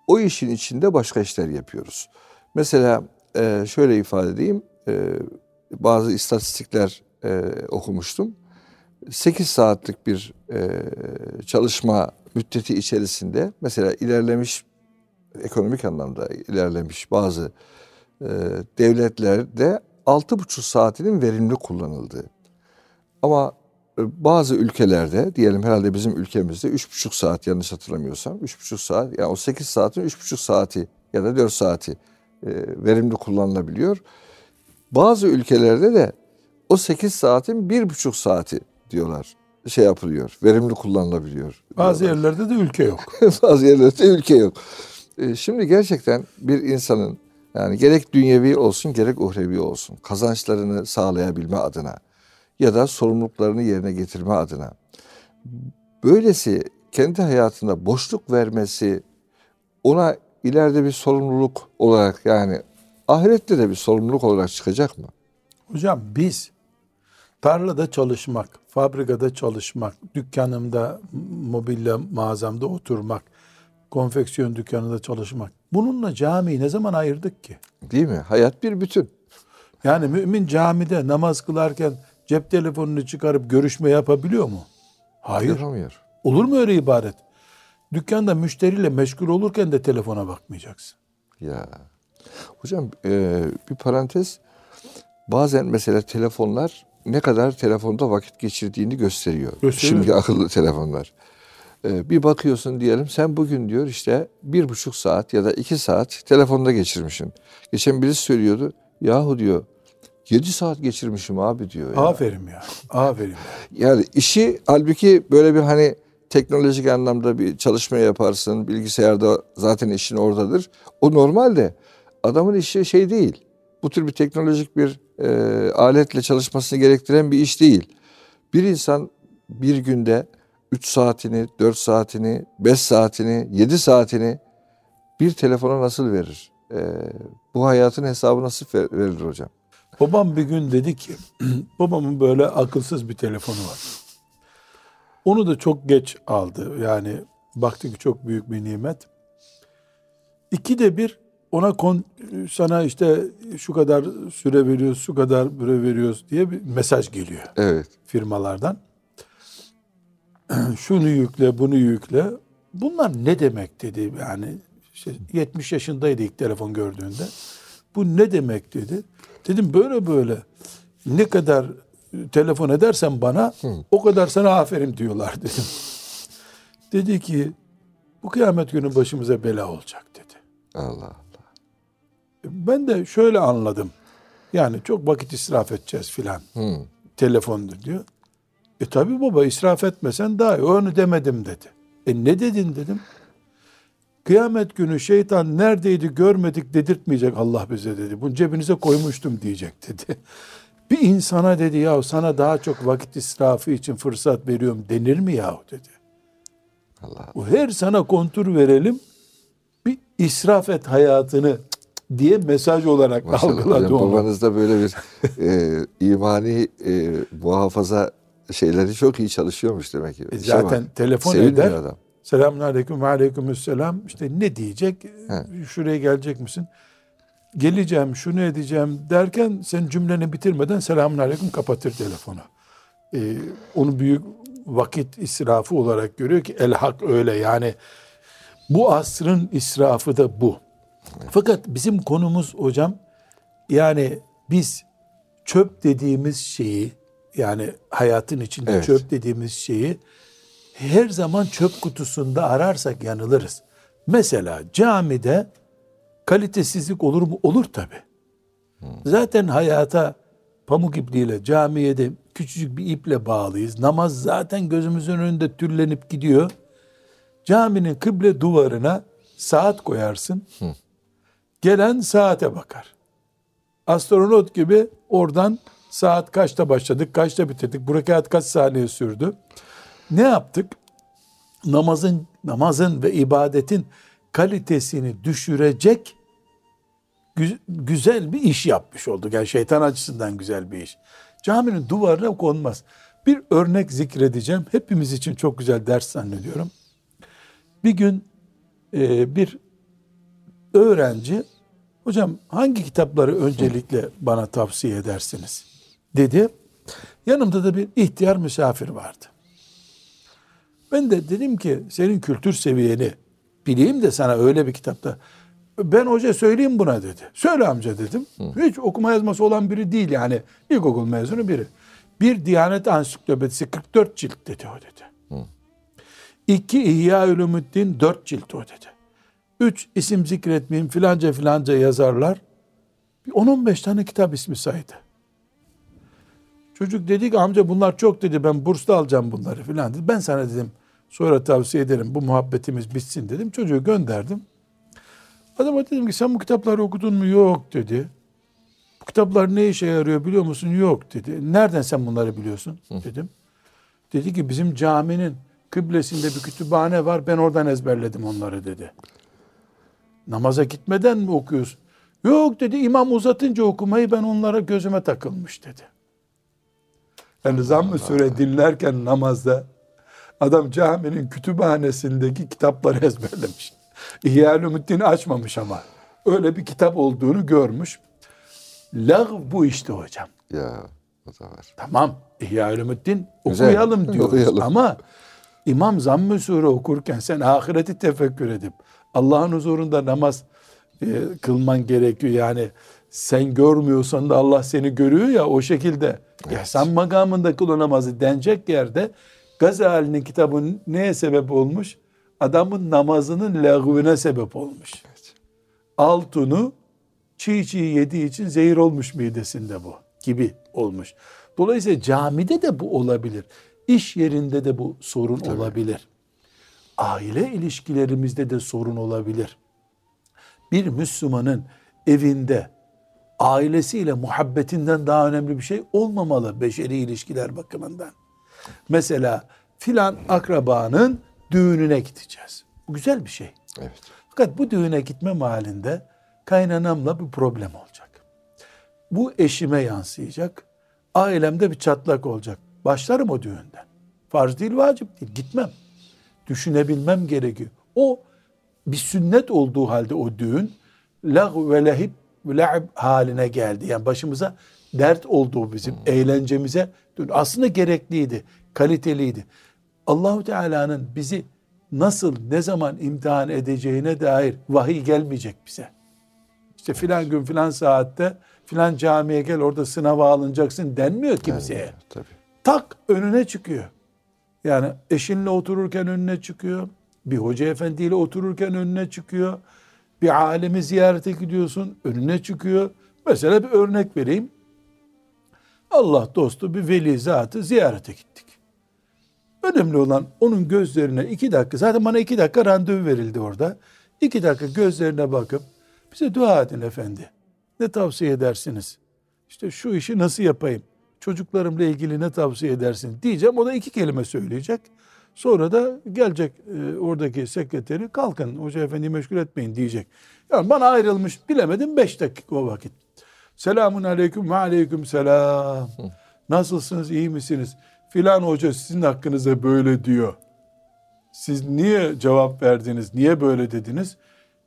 O işin içinde başka işler yapıyoruz. Mesela e, şöyle ifade edeyim. E, bazı istatistikler e, okumuştum. 8 saatlik bir çalışma müddeti içerisinde mesela ilerlemiş ekonomik anlamda ilerlemiş bazı e, devletlerde 6,5 saatinin verimli kullanıldığı. Ama bazı ülkelerde diyelim herhalde bizim ülkemizde 3,5 saat yanlış hatırlamıyorsam 3,5 saat yani o 8 saatin 3,5 saati ya da 4 saati e, verimli kullanılabiliyor. Bazı ülkelerde de o 8 saatin 1,5 saati diyorlar şey yapılıyor. Verimli kullanılabiliyor. Bazı diyorlar. yerlerde de ülke yok. Bazı yerlerde ülke yok. E, Şimdi gerçekten bir insanın yani gerek dünyevi olsun gerek uhrevi olsun kazançlarını sağlayabilme adına ya da sorumluluklarını yerine getirme adına böylesi kendi hayatında boşluk vermesi ona ileride bir sorumluluk olarak yani ahirette de bir sorumluluk olarak çıkacak mı? Hocam biz tarlada çalışmak, fabrikada çalışmak, dükkanımda, mobilya mağazamda oturmak, konfeksiyon dükkanında çalışmak. Bununla camiyi ne zaman ayırdık ki? Değil mi? Hayat bir bütün. Yani mümin camide namaz kılarken cep telefonunu çıkarıp görüşme yapabiliyor mu? Hayır. Yapamıyor. Olur mu öyle ibaret? Dükkanda müşteriyle meşgul olurken de telefona bakmayacaksın. Ya hocam e, bir parantez bazen mesela telefonlar ne kadar telefonda vakit geçirdiğini gösteriyor. Gösteriyor. Şimdiki akıllı telefonlar. E, bir bakıyorsun diyelim sen bugün diyor işte bir buçuk saat ya da iki saat telefonda geçirmişsin. Geçen birisi söylüyordu yahu diyor yedi saat geçirmişim abi diyor. Ya. Aferin ya. Aferin. ya. Yani işi halbuki böyle bir hani teknolojik anlamda bir çalışma yaparsın. Bilgisayarda zaten işin oradadır. O normalde adamın işi şey değil. Bu tür bir teknolojik bir e, aletle çalışmasını gerektiren bir iş değil. Bir insan bir günde 3 saatini, 4 saatini, 5 saatini, 7 saatini bir telefona nasıl verir? E, bu hayatın hesabı nasıl ver- verilir hocam? Babam bir gün dedi ki, babamın böyle akılsız bir telefonu var. Onu da çok geç aldı. Yani baktı ki çok büyük bir nimet. İkide bir ona kon, sana işte şu kadar süre veriyoruz, şu kadar süre veriyoruz diye bir mesaj geliyor Evet. firmalardan. Şunu yükle, bunu yükle. Bunlar ne demek dedi. Yani işte 70 yaşındaydı ilk telefon gördüğünde. Bu ne demek dedi. Dedim böyle böyle ne kadar telefon edersen bana o kadar sana aferin diyorlar dedim. dedi ki bu kıyamet günü başımıza bela olacak dedi. Allah Allah. Ben de şöyle anladım. Yani çok vakit israf edeceğiz filan. Hı. Telefondur diyor. E tabi baba israf etmesen daha iyi. Onu demedim dedi. E ne dedin dedim. Kıyamet günü şeytan neredeydi görmedik dedirtmeyecek Allah bize dedi. Bunu cebinize koymuştum diyecek dedi. Bir insana dedi ya sana daha çok vakit israfı için fırsat veriyorum denir mi yahu dedi. Allah. Bu her sana kontur verelim bir israf et hayatını diye mesaj olarak Maşallah algıladı hocam, onu. babanızda böyle bir e, imani e, muhafaza şeyleri çok iyi çalışıyormuş demek ki. E şey zaten var. telefon eder. adam. Selamun aleyküm ve aleykümselam. İşte ne diyecek? He. Şuraya gelecek misin? Geleceğim, şunu edeceğim derken sen cümleni bitirmeden selamun aleyküm kapatır telefonu. Ee, onu büyük vakit israfı olarak görüyor ki el hak öyle yani bu asrın israfı da bu. Fakat bizim konumuz hocam yani biz çöp dediğimiz şeyi yani hayatın içinde Evet. çöp dediğimiz şeyi her zaman çöp kutusunda ararsak yanılırız. Mesela camide kalitesizlik olur mu? Olur tabi. Zaten hayata pamuk ipliğiyle camiye de küçücük bir iple bağlıyız. Namaz zaten gözümüzün önünde türlenip gidiyor. Caminin kıble duvarına saat koyarsın. Gelen saate bakar. Astronot gibi oradan saat kaçta başladık, kaçta bitirdik, bu rekat kaç saniye sürdü. Ne yaptık? Namazın namazın ve ibadetin kalitesini düşürecek gü- güzel bir iş yapmış olduk. Yani şeytan açısından güzel bir iş. Caminin duvarına konmaz. Bir örnek zikredeceğim. Hepimiz için çok güzel ders zannediyorum. Bir gün e, bir öğrenci hocam hangi kitapları öncelikle bana tavsiye edersiniz dedi. Yanımda da bir ihtiyar misafir vardı. Ben de dedim ki senin kültür seviyeni bileyim de sana öyle bir kitapta. Ben hoca söyleyeyim buna dedi. Söyle amca dedim. Hiç okuma yazması olan biri değil yani. İlkokul mezunu biri. Bir Diyanet Ansiklopedisi 44 cilt dedi o dedi. İki İhya Ulumuddin 4 cilt o dedi. Üç isim zikretmeyeyim filanca filanca yazarlar. Bir 10-15 tane kitap ismi saydı. Çocuk dedi ki amca bunlar çok dedi ben burslu alacağım bunları filan dedi. Ben sana dedim sonra tavsiye ederim bu muhabbetimiz bitsin dedim. Çocuğu gönderdim. Adama dedim ki sen bu kitapları okudun mu? Yok dedi. Bu kitaplar ne işe yarıyor biliyor musun? Yok dedi. Nereden sen bunları biliyorsun? Dedim. Dedi ki bizim caminin kıblesinde bir kütüphane var. Ben oradan ezberledim onları dedi. Namaza gitmeden mi okuyorsun? Yok dedi imam uzatınca okumayı ben onlara gözüme takılmış dedi. Yani zamm-ı süre dinlerken namazda adam caminin kütüphanesindeki kitapları ezberlemiş. İhya-ül açmamış ama. Öyle bir kitap olduğunu görmüş. Lağv bu işte hocam. Ya o da var. Tamam Güzel, okuyalım diyoruz okuyalım. ama İmam Zamm-ı Sure okurken sen ahireti tefekkür edip Allah'ın huzurunda namaz e, kılman gerekiyor. Yani sen görmüyorsan da Allah seni görüyor ya o şekilde ihsan makamında kıl o namazı denecek yerde Gazali'nin kitabı neye sebep olmuş? Adamın namazının lağvine sebep olmuş. Altını çiğ çiğ yediği için zehir olmuş midesinde bu gibi olmuş. Dolayısıyla camide de bu olabilir. İş yerinde de bu sorun olabilir. Aile ilişkilerimizde de sorun olabilir. Bir Müslümanın evinde ailesiyle muhabbetinden daha önemli bir şey olmamalı beşeri ilişkiler bakımından. Mesela filan akrabanın düğününe gideceğiz. Bu güzel bir şey. Evet. Fakat bu düğüne gitme halinde kaynanamla bir problem olacak. Bu eşime yansıyacak. Ailemde bir çatlak olacak. Başlarım o düğünden. Farz değil, vacip değil. Gitmem. Düşünebilmem gerekiyor. O bir sünnet olduğu halde o düğün lag ve lehib ve la'ib haline geldi. Yani başımıza dert olduğu bizim eğlencemize dön- aslında gerekliydi, kaliteliydi. Allahu Teala'nın bizi nasıl ne zaman imtihan edeceğine dair vahiy gelmeyecek bize. İşte filan gün filan saatte filan camiye gel orada sınava alınacaksın denmiyor kimseye. Tabii. Tak önüne çıkıyor. Yani eşinle otururken önüne çıkıyor. Bir hoca efendiyle otururken önüne çıkıyor. Bir alemi ziyarete gidiyorsun önüne çıkıyor. Mesela bir örnek vereyim. Allah dostu bir veli zatı ziyarete gittik. Önemli olan onun gözlerine iki dakika, zaten bana iki dakika randevu verildi orada. İki dakika gözlerine bakıp bize dua edin efendi. Ne tavsiye edersiniz? İşte şu işi nasıl yapayım? Çocuklarımla ilgili ne tavsiye edersin diyeceğim. O da iki kelime söyleyecek. Sonra da gelecek e, oradaki sekreteri kalkın hoca efendi meşgul etmeyin diyecek. Yani bana ayrılmış bilemedim beş dakika o vakit. Selamun aleyküm ve aleyküm selam. Nasılsınız iyi misiniz? Filan hoca sizin hakkınızda böyle diyor. Siz niye cevap verdiniz? Niye böyle dediniz?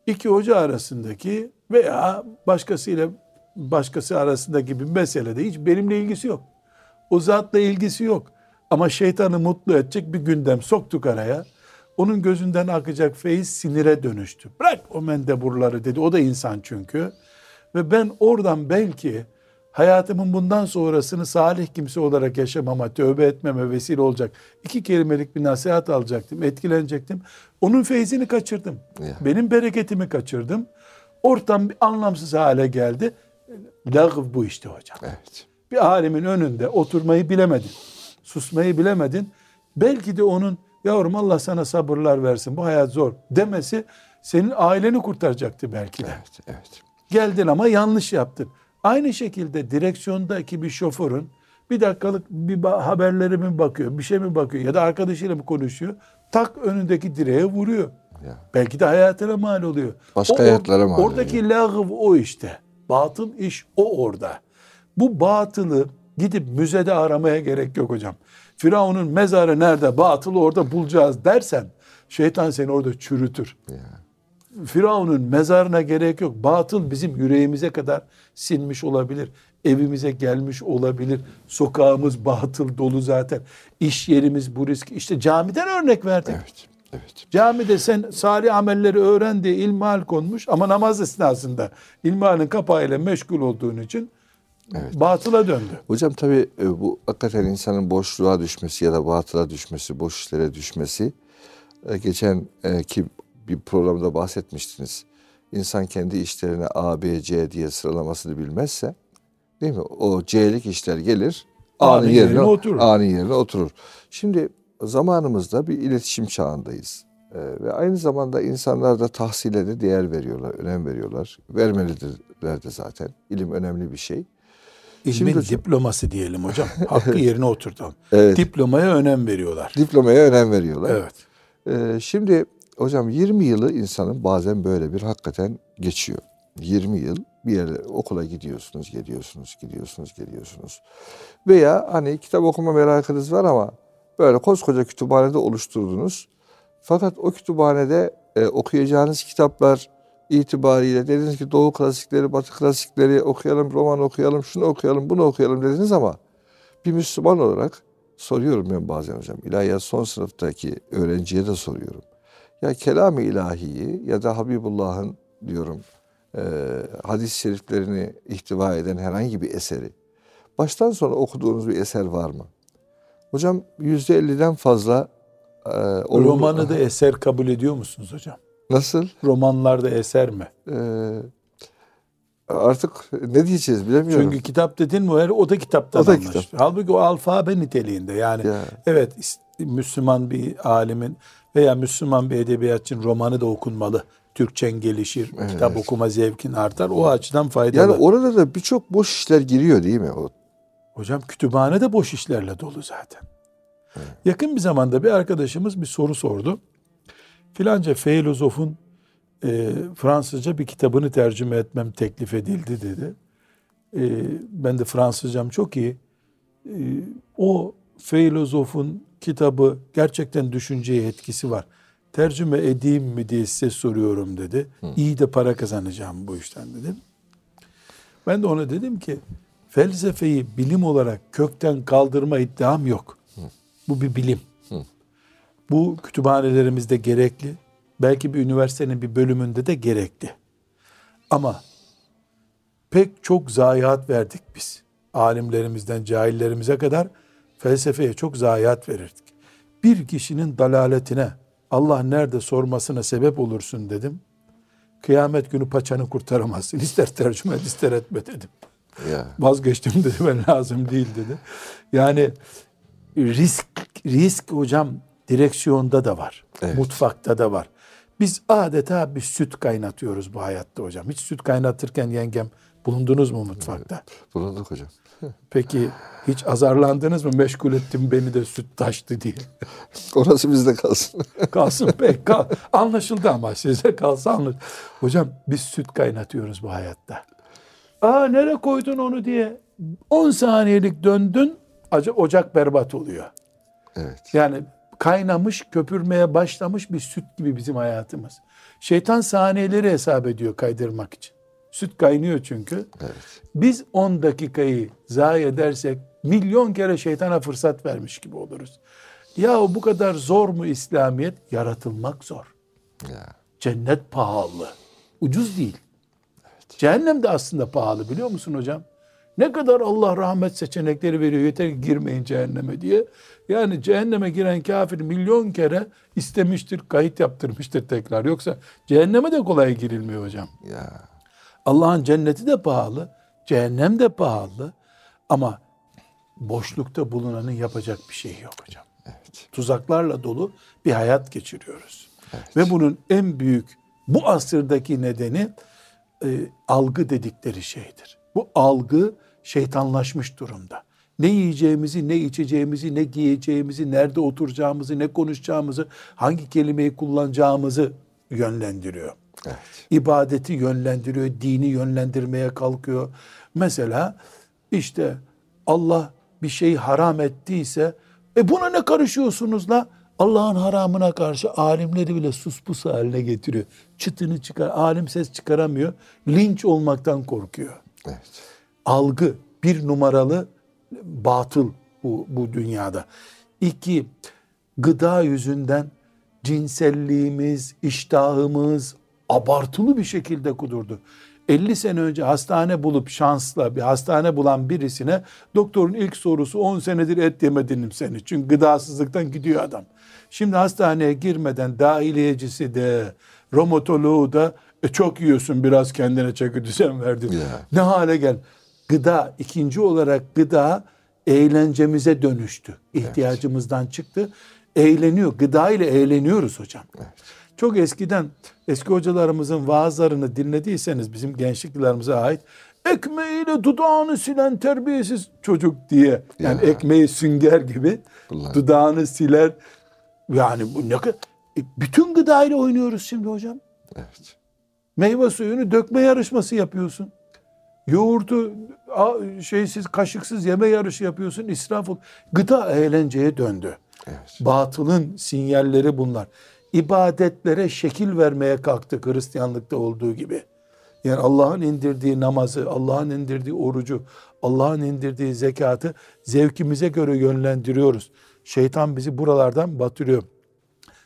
İki hoca arasındaki veya başkasıyla başkası arasındaki bir meselede hiç benimle ilgisi yok. O zatla ilgisi yok. Ama şeytanı mutlu edecek bir gündem soktuk araya. Onun gözünden akacak feyiz sinire dönüştü. Bırak o mendeburları dedi. O da insan çünkü. Ve ben oradan belki hayatımın bundan sonrasını salih kimse olarak yaşamama, tövbe etmeme vesile olacak. iki kelimelik bir nasihat alacaktım, etkilenecektim. Onun feyzini kaçırdım. Ya. Benim bereketimi kaçırdım. Ortam bir anlamsız hale geldi. Lağv bu işte hocam. Evet. Bir alemin önünde oturmayı bilemedin. Susmayı bilemedin. Belki de onun yavrum Allah sana sabırlar versin bu hayat zor demesi senin aileni kurtaracaktı belki de. Evet. Evet. Geldin ama yanlış yaptın. Aynı şekilde direksiyondaki bir şoförün bir dakikalık bir haberlere mi bakıyor, bir şey mi bakıyor ya da arkadaşıyla mı konuşuyor? Tak önündeki direğe vuruyor. Ya. Belki de hayatına mal oluyor. Başka O- hayatlara mal Oradaki lağv o işte. Batıl iş o orada. Bu batılı gidip müzede aramaya gerek yok hocam. Firavun'un mezarı nerede? Batılı orada bulacağız dersen şeytan seni orada çürütür. Ya. Firavun'un mezarına gerek yok. Batıl bizim yüreğimize kadar sinmiş olabilir. Evimize gelmiş olabilir. Sokağımız batıl dolu zaten. İş yerimiz bu risk. İşte camiden örnek verdik. Evet. Evet. Camide sen salih amelleri öğren diye ilmihal konmuş ama namaz esnasında ilmihalin kapağıyla meşgul olduğun için batıla döndü. Hocam tabii e, bu hakikaten insanın boşluğa düşmesi ya da batıla düşmesi, boş işlere düşmesi. e, Geçen e, ki bir programda bahsetmiştiniz. İnsan kendi işlerine A, B, C diye sıralamasını bilmezse değil mi? O C'lik işler gelir. A'nın yerine yerine, oturur. A'nın yerine oturur. Şimdi zamanımızda bir iletişim çağındayız. E, ve aynı zamanda insanlar da tahsile de değer veriyorlar, önem veriyorlar. Vermelidirler de zaten. İlim önemli bir şey. İlmin Şimdi hocam- diploması diyelim hocam. Hakkı yerine oturtalım. Evet. Diplomaya önem veriyorlar. Diplomaya önem veriyorlar. Evet. Ee, şimdi hocam 20 yılı insanın bazen böyle bir hakikaten geçiyor. 20 yıl bir yere okula gidiyorsunuz, geliyorsunuz, gidiyorsunuz, geliyorsunuz. Veya hani kitap okuma merakınız var ama böyle koskoca kütüphanede oluşturdunuz. Fakat o kütüphanede e, okuyacağınız kitaplar itibariyle dediniz ki Doğu klasikleri, Batı klasikleri okuyalım, roman okuyalım, şunu okuyalım, bunu okuyalım dediniz ama bir Müslüman olarak soruyorum ben bazen hocam. İlahiyat son sınıftaki öğrenciye de soruyorum. Ya kelam-ı ilahiyi ya da Habibullah'ın diyorum e, hadis-i şeriflerini ihtiva eden herhangi bir eseri baştan sona okuduğunuz bir eser var mı? Hocam yüzde elliden fazla e, olumlu- Romanı da eser kabul ediyor musunuz hocam? Nasıl? Romanlarda eser mi? E, artık ne diyeceğiz bilemiyorum. Çünkü kitap dedin mi o da kitaptan O da anlaşılıyor. kitap. Halbuki o alfabe niteliğinde yani Ya. evet Müslüman bir alimin veya Müslüman bir edebiyatçının romanı da okunmalı. Türkçen gelişir, kitap okuma zevkin artar. O açıdan faydalı. yani orada da birçok boş işler giriyor değil mi? O, Hocam kütüphane de boş işlerle dolu zaten. Yakın bir zamanda bir arkadaşımız bir soru sordu. Filanca filozofun e, Fransızca bir kitabını tercüme etmem teklif edildi dedi. E, ben de Fransızcam çok iyi. E, o filozofun kitabı gerçekten düşünceye etkisi var. Tercüme edeyim mi diye size soruyorum dedi. İyi de para kazanacağım bu işten dedim. Ben de ona dedim ki felsefeyi bilim olarak kökten kaldırma iddiam yok. Bu bir bilim. Bu kütüphanelerimizde gerekli. Belki bir üniversitenin bir bölümünde de gerekli. Ama pek çok zayiat verdik biz. Alimlerimizden cahillerimize kadar felsefeye çok zayiat verirdik. Bir kişinin dalaletine Allah nerede sormasına sebep olursun dedim. Kıyamet günü paçanı kurtaramazsın. İster tercüme et ister etme dedim. Ya. Vazgeçtim dedi ben lazım değil dedi. Yani risk risk hocam direksiyonda da var. Evet. Mutfakta da var. Biz adeta bir süt kaynatıyoruz bu hayatta hocam. Hiç süt kaynatırken yengem bulundunuz mu mutfakta? Bulunduk hocam. Peki hiç azarlandınız mı? Meşgul ettim beni de süt taştı diye. Orası bizde kalsın. Kalsın pek kal. Anlaşıldı ama size kalsa anlaşıldı. Hocam biz süt kaynatıyoruz bu hayatta. Aa nereye koydun onu diye 10 saniyelik döndün acı ocak berbat oluyor. evet. Yani kaynamış, köpürmeye başlamış bir süt gibi bizim hayatımız. Şeytan saniyeleri hesap ediyor kaydırmak için. Süt kaynıyor çünkü. Evet. Biz 10 dakikayı zayi edersek milyon kere şeytana fırsat vermiş gibi oluruz. Ya bu kadar zor mu İslamiyet? Yaratılmak zor. Ya. Cennet pahalı. Ucuz değil. Cehennem de aslında pahalı biliyor musun hocam? Ne kadar Allah rahmet seçenekleri veriyor yeter ki girmeyin cehenneme diye. Yani cehenneme giren kafir milyon kere istemiştir, kayıt yaptırmıştır tekrar. Yoksa cehenneme de kolay girilmiyor hocam. Ya. Allah'ın cenneti de pahalı, cehennem de pahalı ama boşlukta bulunanın yapacak bir şeyi yok hocam. Evet. Tuzaklarla dolu bir hayat geçiriyoruz. Ve bunun en büyük bu asırdaki nedeni e, algı dedikleri şeydir. Bu algı şeytanlaşmış durumda. Ne yiyeceğimizi, ne içeceğimizi, ne giyeceğimizi, nerede oturacağımızı, ne konuşacağımızı, hangi kelimeyi kullanacağımızı yönlendiriyor Evet. ibadeti yönlendiriyor, dini yönlendirmeye kalkıyor. Mesela işte Allah bir şeyi haram ettiyse e buna ne karışıyorsunuz la? Allah'ın haramına karşı alimleri bile suspus haline getiriyor. Çıtını çıkar, alim ses çıkaramıyor. Linç olmaktan korkuyor. Evet. Algı bir numaralı batıl bu, bu dünyada. İki, gıda yüzünden cinselliğimiz, iştahımız abartılı bir şekilde kudurdu. 50 sene önce hastane bulup şansla bir hastane bulan birisine doktorun ilk sorusu 10 senedir et yemedin seni? Çünkü gıdasızlıktan gidiyor adam. Şimdi hastaneye girmeden dahiliyecisi de romatoloğu da e, çok yiyorsun biraz kendine çeki düzen verdin. Ya. Ne hale gel. Gıda ikinci olarak gıda eğlencemize dönüştü. İhtiyacımızdan çıktı. Eğleniyor. Gıda ile eğleniyoruz hocam. Çok eskiden eski hocalarımızın vaazlarını dinlediyseniz bizim gençlik yıllarımıza ait ekmeğiyle dudağını silen terbiyesiz çocuk diye yani Ya. ekmeği sünger gibi Kullan. dudağını siler yani bu ne E, bütün gıda ile oynuyoruz şimdi hocam. Evet. Meyve suyunu dökme yarışması yapıyorsun. Yoğurdu şeysiz kaşıksız yeme yarışı yapıyorsun. İsraf ol. Gıda eğlenceye döndü. Evet. Batılın sinyalleri bunlar. İbadetlere şekil vermeye kalktı Hristiyanlıkta olduğu gibi. Yani Allah'ın indirdiği namazı, Allah'ın indirdiği orucu, Allah'ın indirdiği zekatı zevkimize göre yönlendiriyoruz. Şeytan bizi buralardan batırıyor.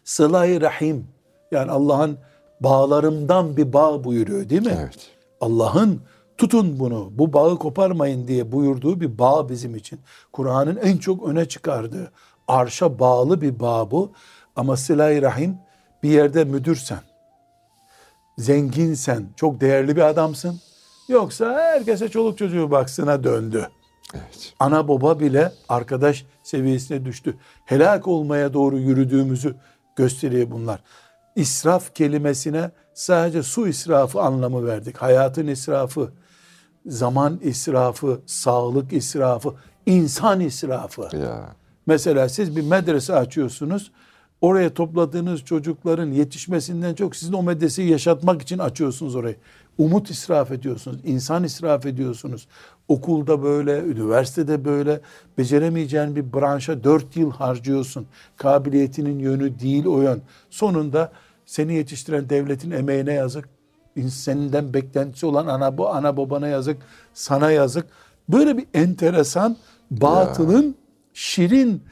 Sıla-i Rahim yani Allah'ın bağlarımdan bir bağ buyuruyor değil mi? Evet. Allah'ın tutun bunu, bu bağı koparmayın diye buyurduğu bir bağ bizim için. Kur'an'ın en çok öne çıkardığı, arşa bağlı bir bağ bu. Ama sıla-i rahim bir yerde müdürsen, zenginsen, çok değerli bir adamsın. Yoksa herkese çoluk çocuğu baksına döndü. Evet. Ana baba bile arkadaş seviyesine düştü. Helak olmaya doğru yürüdüğümüzü gösteriyor bunlar. İsraf kelimesine sadece su israfı anlamı verdik. Hayatın israfı, zaman israfı, sağlık israfı, insan israfı. Ya. Mesela siz bir medrese açıyorsunuz. Oraya topladığınız çocukların yetişmesinden çok sizin o medreseyi yaşatmak için açıyorsunuz orayı. Umut israf ediyorsunuz, insan israf ediyorsunuz. Okulda böyle, üniversitede böyle beceremeyeceğin bir branşa dört yıl harcıyorsun. Kabiliyetinin yönü değil o yön. Sonunda seni yetiştiren devletin emeğine yazık. Senden beklentisi olan ana bu ana babana yazık, sana yazık. Böyle bir enteresan batılın şirin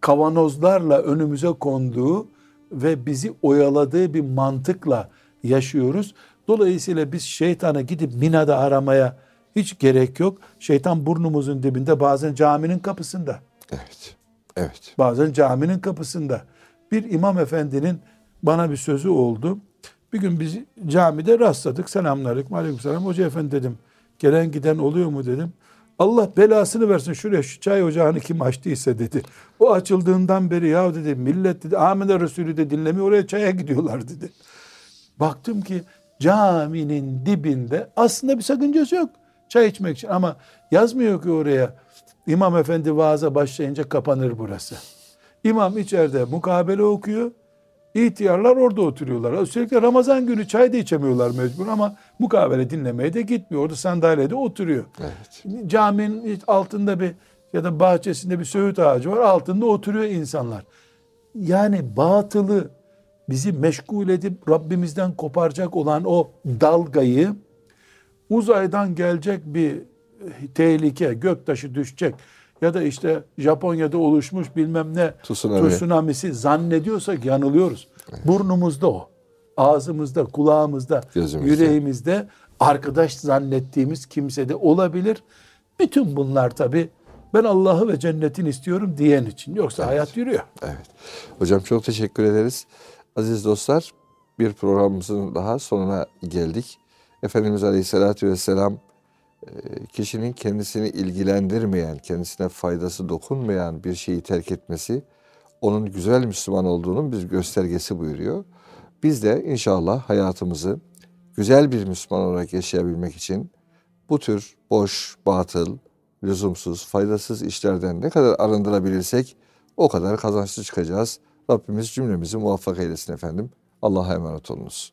kavanozlarla önümüze konduğu ve bizi oyaladığı bir mantıkla yaşıyoruz. Dolayısıyla biz şeytanı gidip Mina'da aramaya Hiç gerek yok. Şeytan burnumuzun dibinde bazen caminin kapısında. Evet. Evet. Bazen caminin kapısında. Bir imam efendinin bana bir sözü oldu. Bir gün biz camide rastladık. Selamünaleyküm. Aleykümselam. Hoca efendi dedim. Gelen giden oluyor mu dedim. Allah belasını versin şuraya şu çay ocağını kim açtıysa dedi. O açıldığından beri ya dedi millet dedi Ahmet Resulü de dinlemiyor oraya çaya gidiyorlar dedi. Baktım ki caminin dibinde aslında bir sakıncası yok. Çay içmek için ama yazmıyor ki oraya İmam efendi vaaza başlayınca kapanır burası. İmam içeride mukabele okuyor. İhtiyarlar orada oturuyorlar. Özellikle Ramazan günü çay da içemiyorlar mecbur ama mukabele dinlemeye de gitmiyor. Orada sandalyede oturuyor. Evet. Caminin altında bir ya da bahçesinde bir söğüt ağacı var. Altında oturuyor insanlar. Yani batılı bizi meşgul edip Rabbimizden koparacak olan o dalgayı uzaydan gelecek bir tehlike, göktaşı düşecek ya da işte Japonya'da oluşmuş bilmem ne Tsunami. tsunamisi zannediyorsak yanılıyoruz. Burnumuzda o. Ağzımızda, kulağımızda, Gözümüzde. yüreğimizde arkadaş zannettiğimiz kimsede olabilir. Bütün bunlar tabi ben Allah'ı ve cennetin istiyorum diyen için. Yoksa hayat yürüyor. Evet. Hocam çok teşekkür ederiz. Aziz dostlar bir programımızın daha sonuna geldik. Efendimiz Aleyhisselatü Vesselam kişinin kendisini ilgilendirmeyen, kendisine faydası dokunmayan bir şeyi terk etmesi onun güzel Müslüman olduğunun bir göstergesi buyuruyor. Biz de inşallah hayatımızı güzel bir Müslüman olarak yaşayabilmek için bu tür boş, batıl, lüzumsuz, faydasız işlerden ne kadar arındırabilirsek o kadar kazançlı çıkacağız. Rabbimiz cümlemizi muvaffak eylesin efendim. Allah'a emanet olunuz.